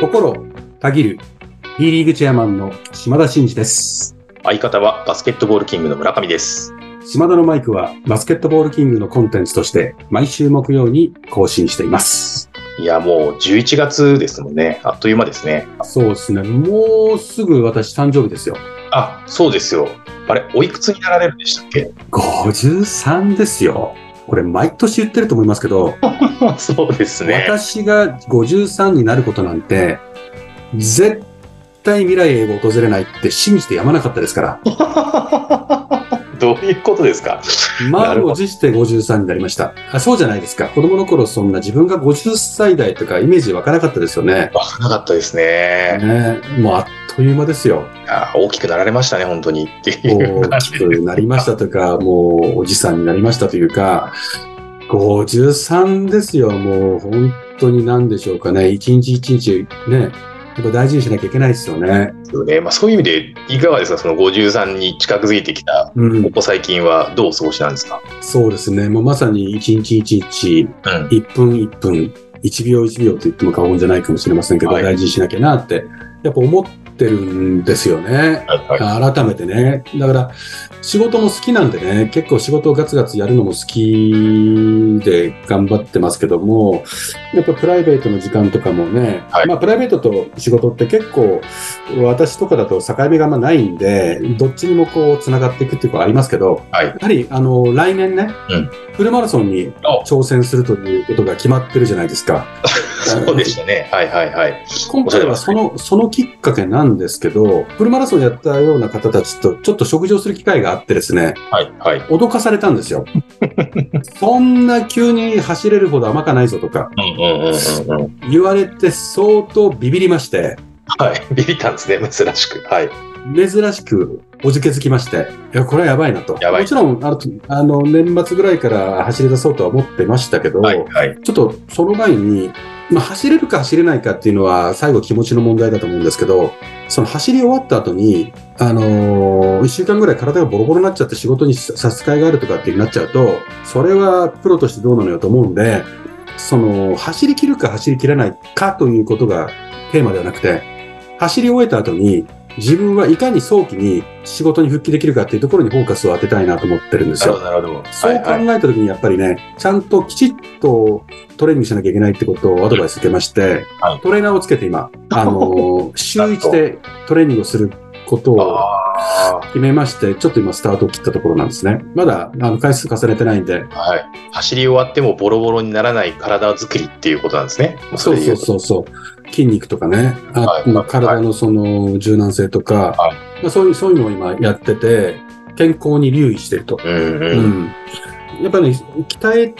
心たぎる B リーグチェアマンの島田真二です。相方はバスケットボールキングの村上です。島田のマイクはバスケットボールキングのコンテンツとして毎週木曜に更新しています。いや、もう11月ですもんね。あっという間ですね。そうですね。もうすぐ私誕生日ですよ。あ、そうですよ。あれ、おいくつになられるんでしたっけ？53ですよ。これ毎年言ってると思いますけど、そうですね。私が53になることなんて、絶対未来へ訪れないって信じてやまなかったですから。どういうことですか？満を持して53になりました。あそうじゃないですか。子供の頃そんな自分が50歳代とかイメージ湧かなかったですよね。わからなかったですね。ねもうあっという間ですよ。あ大きくなられましたね、本当に。っていう大きくなりましたとか、もうおじさんになりましたというか、53ですよ。もう本当に何でしょうかね。一日一日ね、やっぱ大事にしなきゃいけないですよね。そうね。まあ、そういう意味で、いかがですかその53に近づいてきた、うんこ。こ最近はどうお過ごしなんですか？そうですね。もうまさに一日一日、うん。1分1分、1秒1秒と言っても過言じゃないかもしれませんけど、はい大事にしなきゃなって、やっぱ思ってるんですよね。改めてね。だから、仕事も好きなんでね、結構仕事をガツガツやるのも好きで頑張ってますけども、やっぱプライベートの時間とかもね、はいまあプライベートと仕事って結構、私とかだと境目があんまないんで、どっちにもこう繋がっていくっていうのはありますけど、はいやはりあの、来年ね、うんフルマラソンにお挑戦するということが決まってるじゃないですか。そうでしたね。はいはいはい。今回はその、そのきっかけなんですけど、フルマラソンやったような方たちとちょっと食事をする機会があってですね、はいはい。脅かされたんですよ。そんな急に走れるほど甘かないぞとかうんうんうんうんうん。言われて相当ビビりまして、はい。ビビったんですね、珍しく。はい。珍しくおじけづきまして、いや、これはやばいなと。やばいもちろん、あの、あの年末ぐらいから走り出そうとは思ってましたけど、はいはい。ちょっとその前に、まあ、走れるか走れないかっていうのは最後気持ちの問題だと思うんですけど、その走り終わった後に、あのー、1週間ぐらい体がボロボロになっちゃって仕事に差し支えがあるとかってなっちゃうと、それはプロとしてどうなのよと思うんで、その、走り切るか走り切らないかということがテーマではなくて、走り終えた後に、自分はいかに早期に仕事に復帰できるかっていうところにフォーカスを当てたいなと思ってるんですよなるほ。ど。そう考えたときにやっぱりね、ちゃんときちっとトレーニングしなきゃいけないってことをアドバイス受けまして、はいトレーナーをつけて今、あのー、週1でトレーニングをすることをあ決めまして、ちょっと今スタートを切ったところなんですね。まだ、あの、回数重ねてないんで、あ、はい。走り終わってもボロボロにならない体作りっていうことなんですね。そうそうう。そうそう、筋肉とかね、あはい。まあ体のその柔軟性とか、はい。まあ、そういう、そういうのを今やってて、健康に留意してると。うんやっぱり、ね、鍛え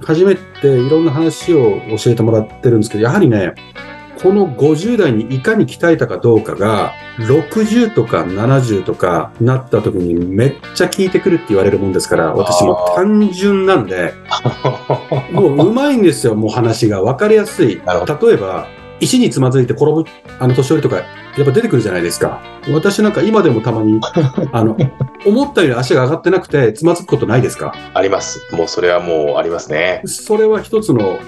始めていろんな話を教えてもらってるんですけど、やはりね、この50代にいかに鍛えたかどうかが、60とか70とかなった時にめっちゃ効いてくるって言われるもんですから、私も単純なんで、もううまいんですよ、もう話が。わかりやすい。例えば、石につまずいて転ぶ、あの、年寄りとか、やっぱ出てくるじゃないですか。私なんか今でもたまに、あの、思ったより足が上がってなくて、つまずくことないですか？あります。もうそれはもうありますね。それは一つの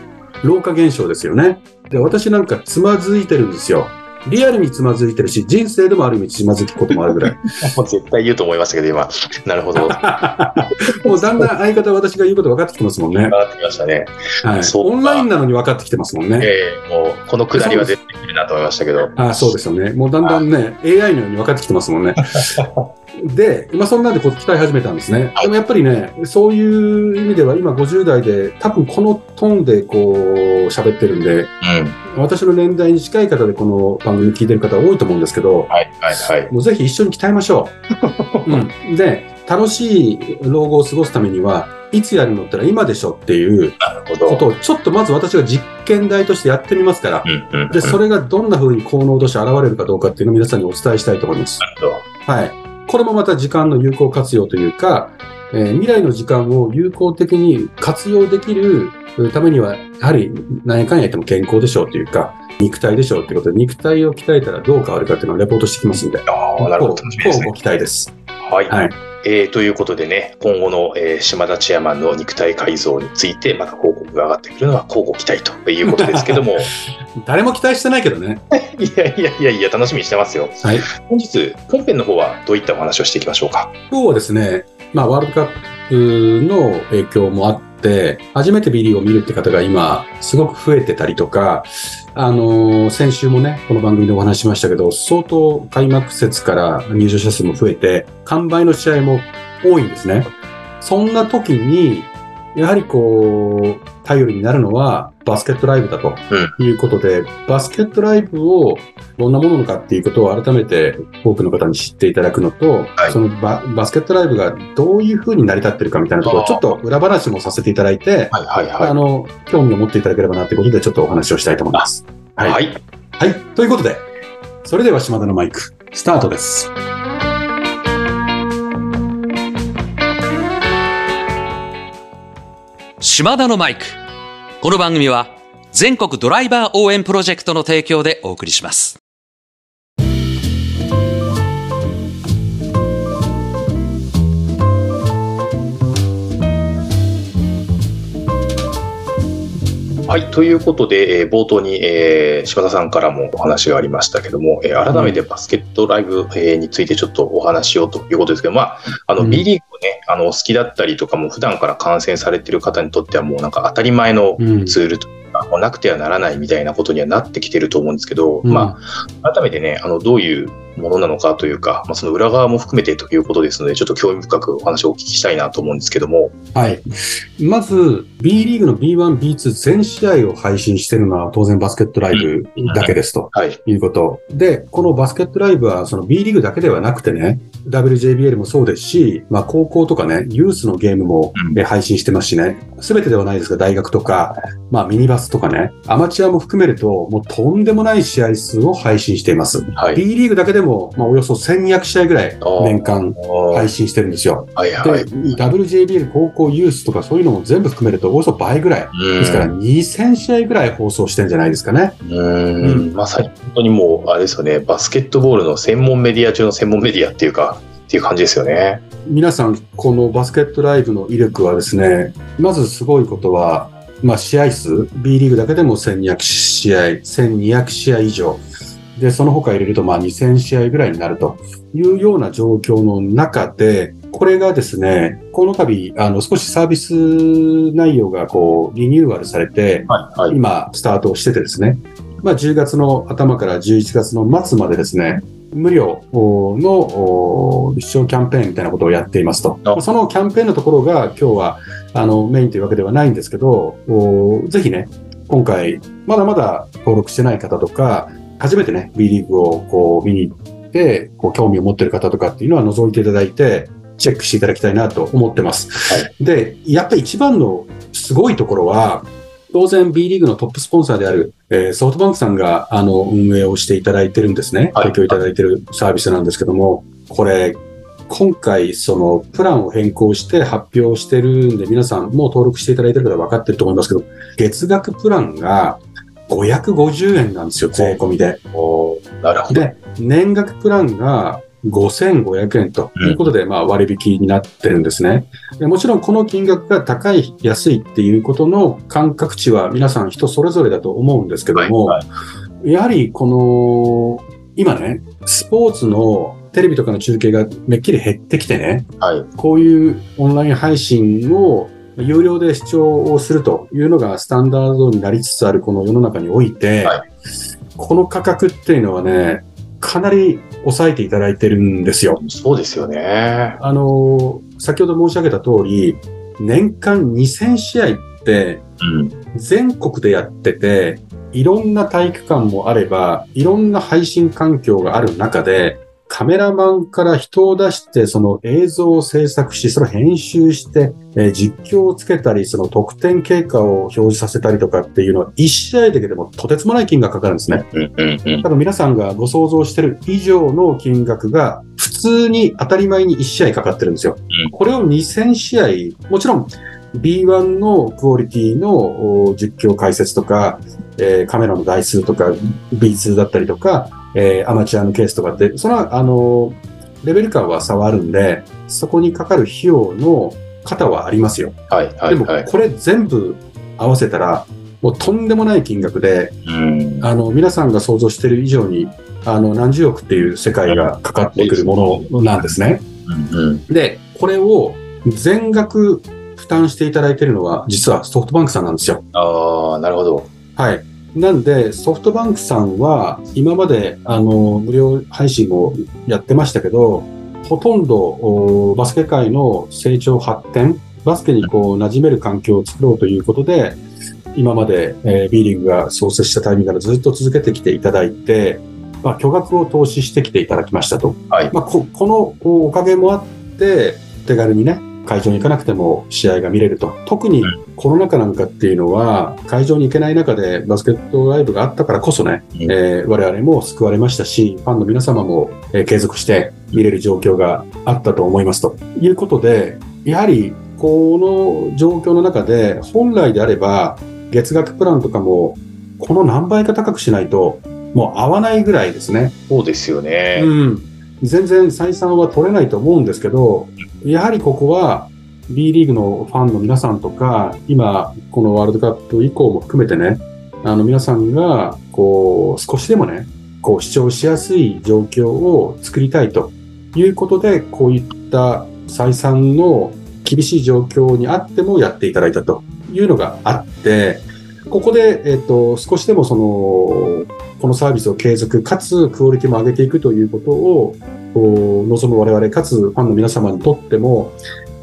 老化現象ですよね。で、私なんかつまずいてるんですよ。リアルにつまずいてるし、人生でもある意味つまずくこともあるぐらい。もう絶対言うと思いましたけど、今。なるほど。分 もうだんだん相方は私が言うこと分かってきてますもんね。かってきましたね。はい。オンラインなのに分かってきてますもんね。ええもうこのくだりは絶対来るなと思いましたけど。ああそうですよね。もうだんだんね、AI のように分かってきてますもんね。で、今そんなんでこう鍛え始めたんですね。でもやっぱりね、そういう意味では今50代で多分このトーンでこう喋ってるんで、うん。私の年代に近い方でこの番組聞いてる方多いと思うんですけど、はいはいはい。もうぜひ一緒に鍛えましょう。うん、で、楽しい老後を過ごすためには、いつやるのってのは今でしょっていう。ことをちょっとまず私が実験台としてやってみますから、うんうん。で、それがどんな風に効能として現れるかどうかっていうのを皆さんにお伝えしたいと思います。はい。これもまた時間の有効活用というか、えー未来の時間を有効的に活用できるためには、やはり何やかんや言っても健康でしょうというか、肉体でしょうということで、肉体を鍛えたらどう変わるかっていうのをレポートしてきますんで、ああ、なるほど。楽しみです。期待です。はい。はいえーということでね、今後の、えー島田チェアマンの肉体改造について、また報告が上がってくるのは、交互期待ということですけども、誰も期待してないけどね。いやいやいやいや、楽しみにしてますよ。はい。本日、本編の方はどういったお話をしていきましょうか？今日はですね、まあ、ワールドカップの影響もあって、初めてビリーを見るって方が今、すごく増えてたりとか、あのー先週もね、この番組でお話ししましたけど、相当開幕節から入場者数も増えて、完売の試合も多いんですね。そんな時に、やはりこう、頼りになるのはバスケットライブだということで、バスケットライブをどんなものかっていうことを改めて多くの方に知っていただくのと、はいそのババスケットライブがどういうふうに成り立ってるかみたいなところをちょっと裏話もさせていただいて、はいはいはい。あの、興味を持っていただければなということでちょっとお話をしたいと思います。はい。ははい。い。ということで、それでは島田のマイク、スタートです。島田のマイク。この番組は全国ドライバー応援プロジェクトの提供でお送りします。はい。ということで、えー冒頭に、えー柴田さんからもお話がありましたけども、えー改めてバスケットライブ、えーについてちょっとお話ししようということですけど、まあ、あの、うん。B リーグをね、あの、お好きだったりとかも、普段から観戦されてる方にとってはもうなんか当たり前のうん。ツールというか、もうなくてはならないみたいなことにはなってきてると思うんですけど、うん。まあ、改めてね、あの、どういうものなのかというか、まあ、その裏側も含めてということですので、ちょっと興味深くお話をお聞きしたいなと思うんですけども、はい。まず、B リーグの B1、B2 全試合を配信しているのは当然バスケットライブだけですと。はい。いうこと。で、このバスケットライブはその B リーグだけではなくてね、WJBL もそうですし、まあ高校とかね、ユースのゲームも配信してますしね、すべてではないですが大学とか、まあミニバスとかね、アマチュアも含めるともうとんでもない試合数を配信しています。はい。B リーグだけでも、まあ、およそ1200試合ぐらい年間は配信してるんですよ。いはい。で、WJBL 高校ユースとかそういうのも全部含めるとおよそ倍ぐらい。ですから2000試合ぐらい放送してんじゃないですかね。うーんまさに本当にもう、あれですよね、バスケットボールの専門メディア中の専門メディアっていうか、っていう感じですよね。皆さん、このバスケットライブの威力はですね、まずすごいことは、まあ、試合数、B リーグだけでも1200試合、1200試合以上。で、その他入れると、まあ、2000試合ぐらいになるというような状況の中で、これがですね、この度、あの、少しサービス内容がこう、リニューアルされて、はいはい。今、スタートをしててですね、まあ、10月の頭から11月の末までですね、無料の視聴キャンペーンみたいなことをやっていますと。あそのキャンペーンのところが今日はあのメインというわけではないんですけど、おぜひね、今回、まだまだ登録してない方とか、初めてね、B リーグをこう見に行って、こう興味を持っている方とかっていうのは覗いていただいて、チェックしていただきたいなと思ってます。はで、やっぱり一番のすごいところは、当然 B リーグのトップスポンサーである、えーソフトバンクさんがあの運営をしていただいてるんですね。はい提供いただいてるサービスなんですけども、これ、今回そのプランを変更して発表してるんで、皆さんもう登録していただいてる方は分かってると思いますけど、月額プランが550円なんですよ、税込みで。なるほど。で、年額プランが5500円ということで、まあ割引になってるんですね。でもちろんこの金額が高い、安いっていうことの感覚値は皆さん人それぞれだと思うんですけども、はいやはりこの、今ね、スポーツのテレビとかの中継がめっきり減ってきてね、はい。こういうオンライン配信を有料で視聴をするというのがスタンダードになりつつあるこの世の中において、はいこの価格っていうのはね、かなり抑えていただいてるんですよ。そうですよね。あの、先ほど申し上げた通り、年間2000試合ってうん。全国でやってて、いろんな体育館もあれば、いろんな配信環境がある中で、カメラマンから人を出して、その映像を制作し、それを編集して、えー実況をつけたり、その得点経過を表示させたりとかっていうのは、一試合だけでもとてつもない金額かかるんですね。うんうんうん。多分皆さんがご想像してる以上の金額が普通に当たり前に1試合かかってるんですよ。うんこれを2000試合、もちろん B1 のクオリティのお実況解説とか、えーカメラの台数とか B2 だったりとか、えーアマチュアのケースとかって、そのあのレベル感は差はあるんで、そこにかかる費用の方はありますよ。はいはいでもはい。これ全部合わせたら、もうとんでもない金額で、うん。あの、皆さんが想像している以上に、あの、何十億っていう世界がかかってくるものなんですね。うんうん。で、これを全額負担していただいているのは、実はソフトバンクさんなんですよ。ああ、なるほど。はい。なんで、ソフトバンクさんは、今まで、あの、無料配信をやってましたけど、ほとんど、おバスケ界の成長発展、バスケにこう、馴染める環境を作ろうということで、今まで、えー、B リーグが創設したタイミングからずっと続けてきていただいて、まあ、巨額を投資してきていただきましたと。はいまあ、ここのおかげもあって、手軽にね、会場に行かなくても試合が見れると。特にうんコロナ禍なんかっていうのは、会場に行けない中でバスケットライブがあったからこそね、うんえー我々も救われましたし、ファンの皆様も、えー継続して見れる状況があったと思いますということで、やはりこの状況の中で、本来であれば、月額プランとかも、この何倍か高くしないと、もう合わないぐらいですね。そうですよね。うん、全然採算は取れないと思うんですけど、やはりここは B リーグのファンの皆さんとか、今、このワールドカップ以降も含めてね、あの皆さんが、こう、少しでもね、こう、視聴しやすい状況を作りたいということで、こういった採算の厳しい状況にあってもやっていただいたというのがあって、ここで、えっ、と、少しでもその、このサービスを継続、かつクオリティも上げていくということを望む我々、かつファンの皆様にとっても、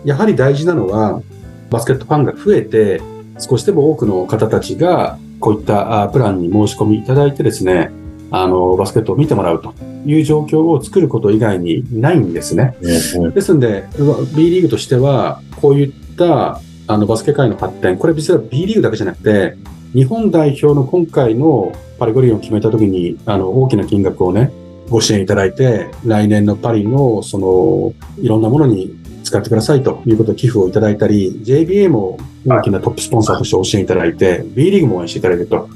やはり大事なのは、バスケットファンが増えて、少しでも多くの方たちが、こういったあプランに申し込みいただいてですね、あの、バスケットを見てもらうという状況を作ること以外にないんですね。ですんで、B リーグとしては、こういったあのバスケ界の発展、これ実は B リーグだけじゃなくて、日本代表の今回のパリ五輪を決めたときに、あの、大きな金額をね、ご支援いただいて、来年のパリの、その、いろんなものに使ってくださいということで寄付をいただいたり、JBA も大きなトップスポンサーとしてご支援いただいて、B リーグも応援していただいてると。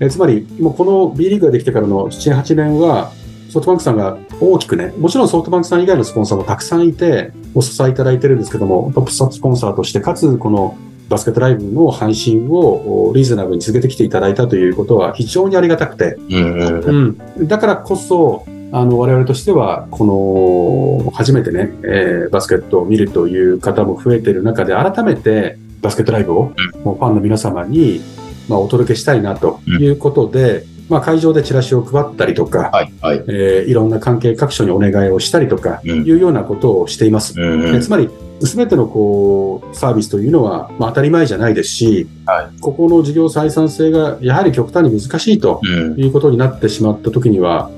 えつまり、もうこの B リーグができてからの7、8年は、ソフトバンクさんが大きくね、もちろんソフトバンクさん以外のスポンサーもたくさんいて、お支えいただいてるんですけども、トップスポンサーとして、かつこのバスケットライブの配信をおリーズナブルに続けてきていただいたということは非常にありがたくて、うんうんうん。うん、だからこそ、あの、我々としては、この、初めてね、えーバスケットを見るという方も増えている中で、改めてバスケットライブを、もうファンの皆様に、まあ、お届けしたいなということで、まあ、会場でチラシを配ったりとか、はいはい。えーいろんな関係各所にお願いをしたりとか、うん。いうようなことをしています。うんつまり、すべてのこうサービスというのは、まあ、当たり前じゃないですし、はここの事業採算性がやはり極端に難しいとうん。いうことになってしまったときには、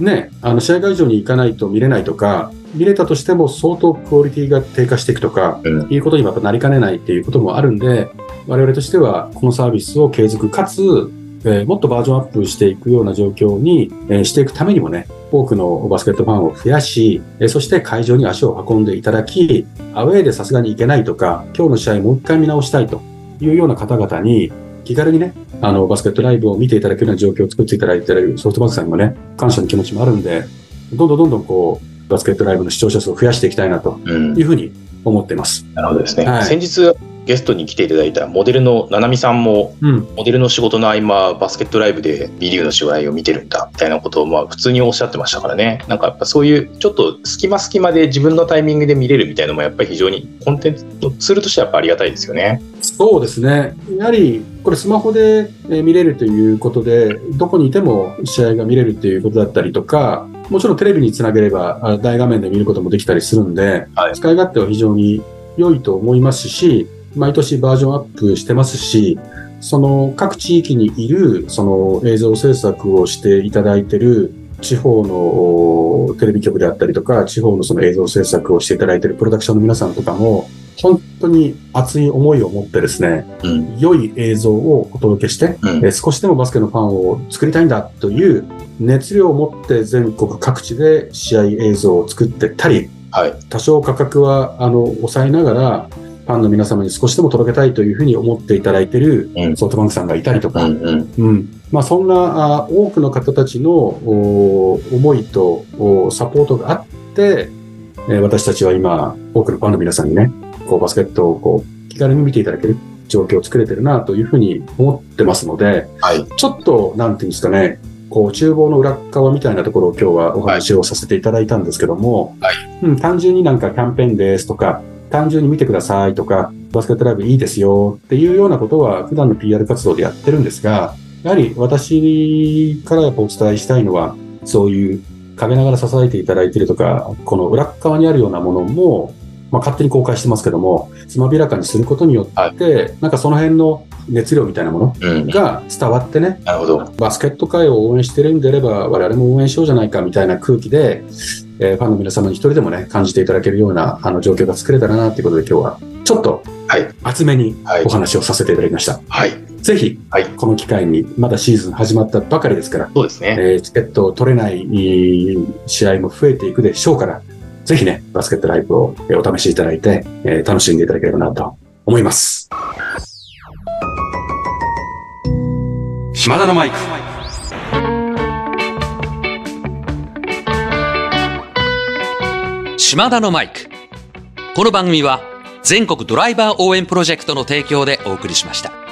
ね、あの試合会場に行かないと見れないとか、見れたとしても相当クオリティが低下していくとか、うん。いうことにまたなりかねないっていうこともあるんで、我々としてはこのサービスを継続かつ、えーもっとバージョンアップしていくような状況に、えーしていくためにもね、多くのバスケットファンを増やし、えーそして会場に足を運んでいただき、アウェーでさすがに行けないとか、今日の試合もう一回見直したいというような方々に、気軽にね、あの、バスケットライブを見ていただけるような状況を作っていただいているソフトバンクさんにもね、感謝の気持ちもあるんで、どんどんどんどんこう、バスケットライブの視聴者数を増やしていきたいなとうんいうふうに思っています。なるほどですね。はい先日ゲストに来ていただいたモデルのななみさんもうん。モデルの仕事の合間バスケットライブで B リーグの試合を見てるんだみたいなことをまあ普通におっしゃってましたからねなんかやっぱそういうちょっと隙間隙間で自分のタイミングで見れるみたいなのもやっぱり非常にコンテンツのツールとしてはやっぱありがたいですよね。そうですね。やはり、これスマホでえー見れるということで、どこにいても試合が見れるということだったりとか、もちろんテレビにつなげればあ大画面で見ることもできたりするんで、はい使い勝手は非常に良いと思いますし、毎年バージョンアップしてますし、その各地域にいるその映像制作をしていただいている地方のおテレビ局であったりとか、地方のその映像制作をしていただいているプロダクションの皆さんとかも、本当に熱い思いを持ってですね、うん。良い映像をお届けして、うん。えー少しでもバスケのファンを作りたいんだという熱量を持って全国各地で試合映像を作ってったり、はい。多少価格はあの抑えながら、ファンの皆様に少しでも届けたいというふうに思っていただいているうん。ソフトバンクさんがいたりとか、うんうん。うん。まあ、そんなあ多くの方たちのお思いとおサポートがあって、えー私たちは今、多くのファンの皆さんにね、こうバスケットをこう気軽に見ていただける状況を作れてるなというふうに思ってますので、はい。ちょっと、なんていうんですかね、こう、厨房の裏っ側みたいなところを今日はお話をさせていただいたんですけども、はい。うん、単純になんかキャンペーンですとか、単純に見てくださいとか、バスケットライブいいですよっていうようなことは普段の PR 活動でやってるんですが、やはり私からやっぱお伝えしたいのは、そういう陰ながら支えていただいているとか、この裏っ側にあるようなものも、まあ、勝手に公開してますけども、つまびらかにすることによって、なんかその辺の熱量みたいなものうん。が伝わってね、なるほど。バスケット界を応援してるんであれば、我々も応援しようじゃないかみたいな空気で、えーファンの皆様に一人でもね、感じていただけるようなあの状況が作れたらなということで今日はちょっとはい。厚めにはいお。話をさせていただきました。はい。ぜひ、はいこの機会に、まだシーズン始まったばかりですから、そうですね。えーチケットを取れないえー試合も増えていくでしょうから、ぜひね、バスケットライブをえーお試しいただいて、えー楽しんでいただければなと思います。島田のマイク。島田のマイク。この番組は全国ドライバー応援プロジェクトの提供でお送りしました。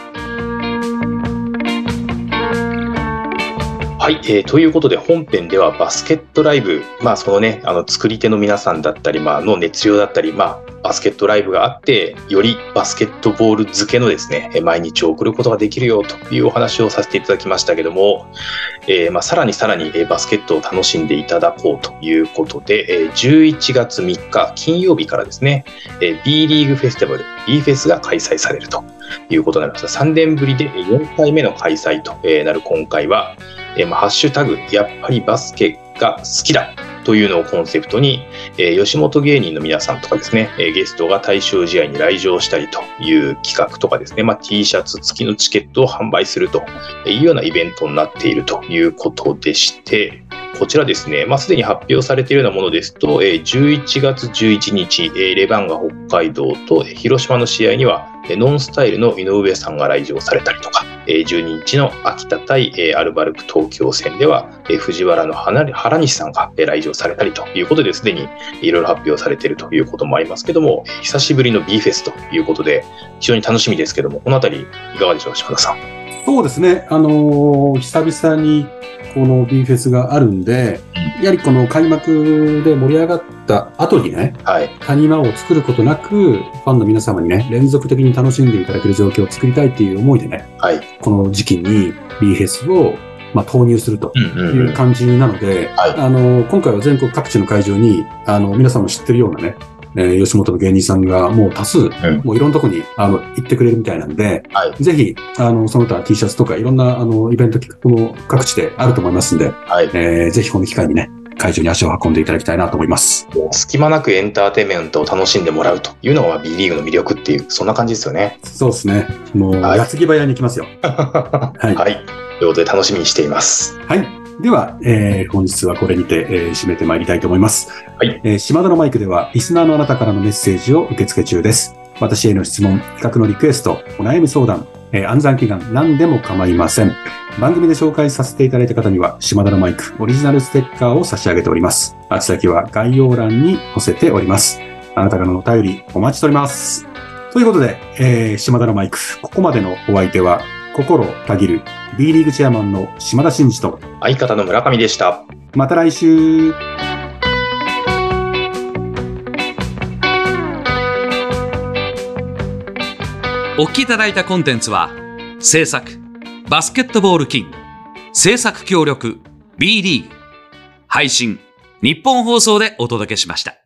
はい、えーということで本編ではバスケットライブ、まあそのね、あの作り手の皆さんだったり、まあの熱量だったり、まあバスケットライブがあって、よりバスケットボール付けのですね、毎日を送ることができるよというお話をさせていただきましたけども、えーまあさらにさらにバスケットを楽しんでいただこうということで、11月3日金曜日からですね、B リーグフェスティバル B フェスが開催されるということになりました。3年ぶりで4回目の開催となる今回は、えーまあ、ハッシュタグ、やっぱりバスケが好きだというのをコンセプトに、えー吉本芸人の皆さんとかですね、えーゲストが対象試合に来場したりという企画とかですね、まあ、T シャツ付きのチケットを販売するというようなイベントになっているということでして、こちらですね、まあ、すでに発表されているようなものですと、えー11月11日、えーレバンガ北海道と広島の試合には、えーノンスタイルの井上さんが来場されたりとか、えー12日の秋田対えーアルバルク東京戦では、えー藤原の原西さんがえー来場されたりということですでにいろいろ発表されているということもありますけども、久しぶりの B フェスということで、非常に楽しみですけども、このあたりいかがでしょう、島田さん。そうですね。あのー久々にこの B フェスがあるんで、やはりこの開幕で盛り上がった後にね、はい。谷間を作ることなく、ファンの皆様にね、連続的に楽しんでいただける状況を作りたいっていう思いでね、はい。この時期に B フェスを、まあ、投入するという感じなので、はいあの、今回は全国各地の会場に、あの、皆さんも知ってるようなね、えー吉本の芸人さんがもう多数、んもういろんなとこに、あの、行ってくれるみたいなんで、はい。ぜひ、あの、その他 T シャツとかいろんな、あの、イベント企画も各地であると思いますんで、はい。えーぜひこの機会にね、会場に足を運んでいただきたいなと思います。隙間なくエンターテインメントを楽しんでもらうというのがまあ B リーグの魅力っていう、そんな感じですよね。そうですね。もう、はい矢継ぎ早に行きますよ。はい。いはい。ということで楽しみにしています。はい。では、えー本日はこれにて、えー締めてまいりたいと思います。はい。えー島田のマイクでは、リスナーのあなたからのメッセージを受け付け中です。私への質問、企画のリクエスト、お悩み相談、えー暗算祈願、何でも構いません。番組で紹介させていただいた方には、島田のマイク、オリジナルステッカーを差し上げております。宛先は概要欄に載せております。あなたからのお便り、お待ちしております。ということで、えー島田のマイク、ここまでのお相手は、心たぎる B リーグチェアマンの島田真二と、相方の村上でした。また来週お聞きいただいたコンテンツは、制作、バスケットボールキング、制作協力、B リーグ、配信、日本放送でお届けしました。